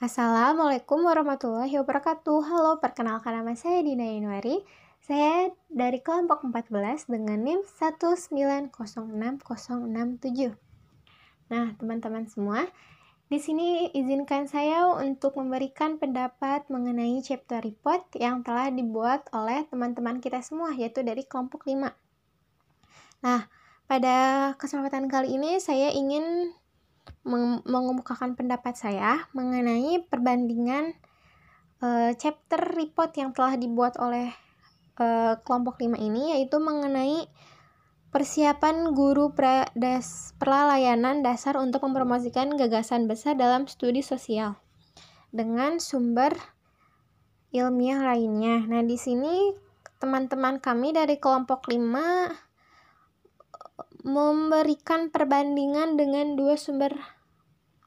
Assalamualaikum warahmatullahi wabarakatuh. Halo, perkenalkan nama saya Dina Yanuari. Saya dari kelompok 14 dengan NIM 1906067. Nah, teman-teman semua, di sini izinkan saya untuk memberikan pendapat mengenai chapter report yang telah dibuat oleh teman-teman kita semua, yaitu dari kelompok 5. Nah, pada kesempatan kali ini saya ingin mengemukakan pendapat saya mengenai perbandingan uh, chapter report yang telah dibuat oleh uh, kelompok 5 ini yaitu mengenai persiapan guru pradas perlayanan dasar untuk mempromosikan gagasan besar dalam studi sosial dengan sumber ilmiah lainnya. Nah, di sini teman-teman kami dari kelompok 5 memberikan perbandingan dengan dua sumber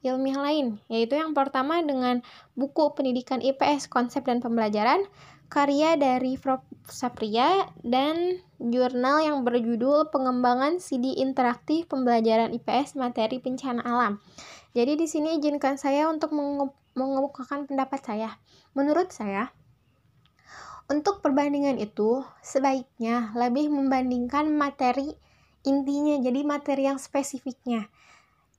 ilmiah lain, yaitu yang pertama dengan buku pendidikan IPS Konsep dan Pembelajaran, karya dari Prof. Sapria, dan jurnal yang berjudul Pengembangan CD Interaktif Pembelajaran IPS Materi Bencana Alam. Jadi di sini izinkan saya untuk mengemukakan pendapat saya. Menurut saya, untuk perbandingan itu sebaiknya lebih membandingkan materi intinya jadi materi yang spesifiknya.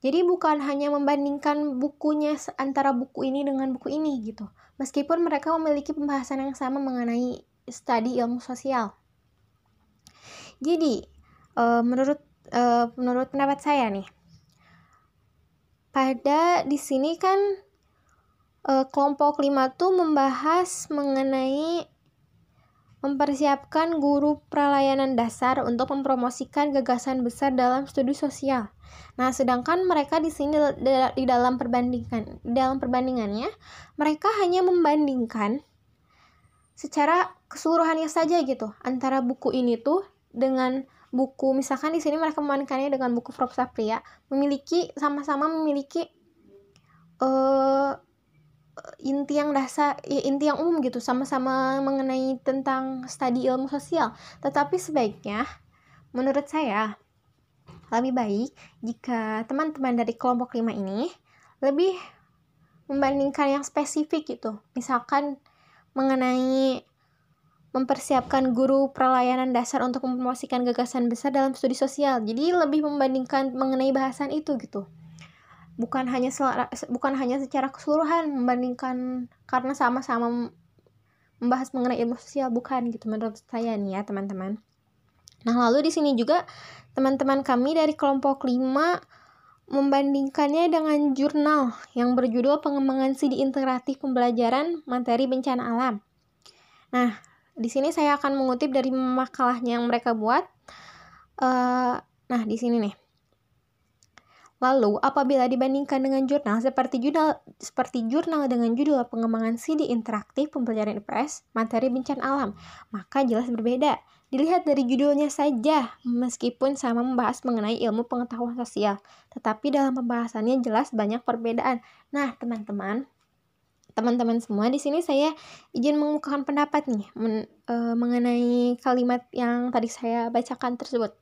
Jadi bukan hanya membandingkan bukunya antara buku ini dengan buku ini gitu. Meskipun mereka memiliki pembahasan yang sama mengenai studi ilmu sosial. Jadi uh, menurut uh, menurut pendapat saya nih pada di sini kan uh, kelompok 5 tuh membahas mengenai mempersiapkan guru pralayanan dasar untuk mempromosikan gagasan besar dalam studi sosial. Nah, sedangkan mereka di sini di dalam perbandingan di dalam perbandingannya, mereka hanya membandingkan secara keseluruhannya saja gitu antara buku ini tuh dengan buku misalkan di sini mereka membandingkannya dengan buku Prof Sapria memiliki sama-sama memiliki uh, inti yang dasar ya, inti yang umum gitu sama-sama mengenai tentang studi ilmu sosial. Tetapi sebaiknya menurut saya lebih baik jika teman-teman dari kelompok 5 ini lebih membandingkan yang spesifik gitu. Misalkan mengenai mempersiapkan guru perlayanan dasar untuk mempromosikan gagasan besar dalam studi sosial. Jadi lebih membandingkan mengenai bahasan itu gitu bukan hanya bukan hanya secara keseluruhan membandingkan karena sama-sama membahas mengenai ilmu sosial bukan gitu menurut saya nih ya teman-teman. Nah, lalu di sini juga teman-teman kami dari kelompok 5 membandingkannya dengan jurnal yang berjudul Pengembangan CD Integratif Pembelajaran Materi Bencana Alam. Nah, di sini saya akan mengutip dari makalahnya yang mereka buat. Uh, nah, di sini nih. Lalu, apabila dibandingkan dengan jurnal seperti jurnal seperti jurnal dengan judul pengembangan CD interaktif pembelajaran IPS materi bencana alam, maka jelas berbeda. Dilihat dari judulnya saja, meskipun sama membahas mengenai ilmu pengetahuan sosial, tetapi dalam pembahasannya jelas banyak perbedaan. Nah, teman-teman, teman-teman semua di sini saya izin mengemukakan pendapat nih men, e, mengenai kalimat yang tadi saya bacakan tersebut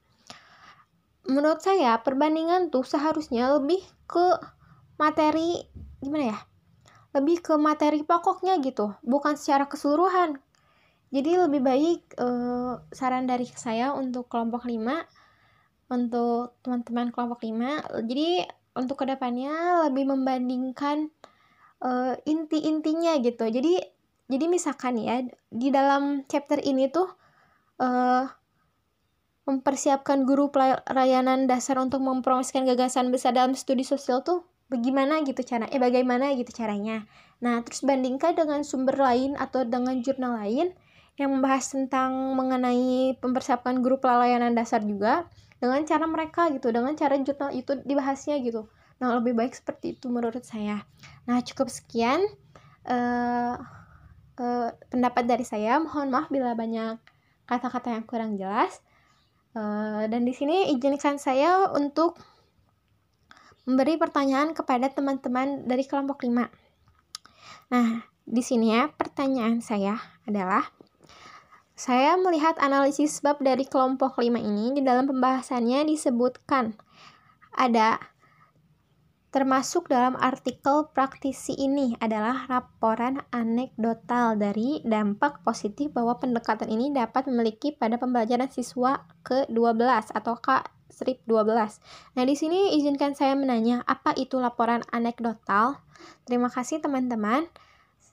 menurut saya perbandingan tuh seharusnya lebih ke materi gimana ya lebih ke materi pokoknya gitu bukan secara keseluruhan. Jadi lebih baik uh, saran dari saya untuk kelompok 5 untuk teman-teman kelompok 5 jadi untuk ke depannya lebih membandingkan uh, inti-intinya gitu. Jadi jadi misalkan ya di dalam chapter ini tuh uh, mempersiapkan guru pelayanan dasar untuk mempromosikan gagasan besar dalam studi sosial tuh bagaimana gitu cara eh bagaimana gitu caranya. Nah terus bandingkan dengan sumber lain atau dengan jurnal lain yang membahas tentang mengenai mempersiapkan guru pelayanan dasar juga dengan cara mereka gitu dengan cara jurnal itu dibahasnya gitu. Nah lebih baik seperti itu menurut saya. Nah cukup sekian uh, uh, pendapat dari saya. Mohon maaf bila banyak kata-kata yang kurang jelas Uh, dan di sini izinkan saya untuk memberi pertanyaan kepada teman-teman dari kelompok 5. Nah, di sini ya pertanyaan saya adalah saya melihat analisis bab dari kelompok 5 ini di dalam pembahasannya disebutkan ada Termasuk dalam artikel praktisi ini adalah laporan anekdotal dari dampak positif bahwa pendekatan ini dapat memiliki pada pembelajaran siswa ke-12 atau K strip 12. Nah, di sini izinkan saya menanya, apa itu laporan anekdotal? Terima kasih teman-teman.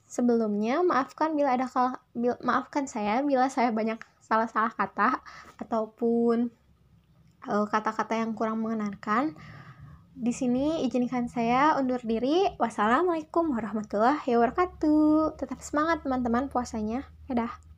Sebelumnya, maafkan bila ada kal maafkan saya bila saya banyak salah-salah kata ataupun eh, kata-kata uh, yang kurang mengenalkan. Di sini izinkan saya undur diri. Wassalamualaikum warahmatullahi wabarakatuh. Tetap semangat teman-teman puasanya. Dadah.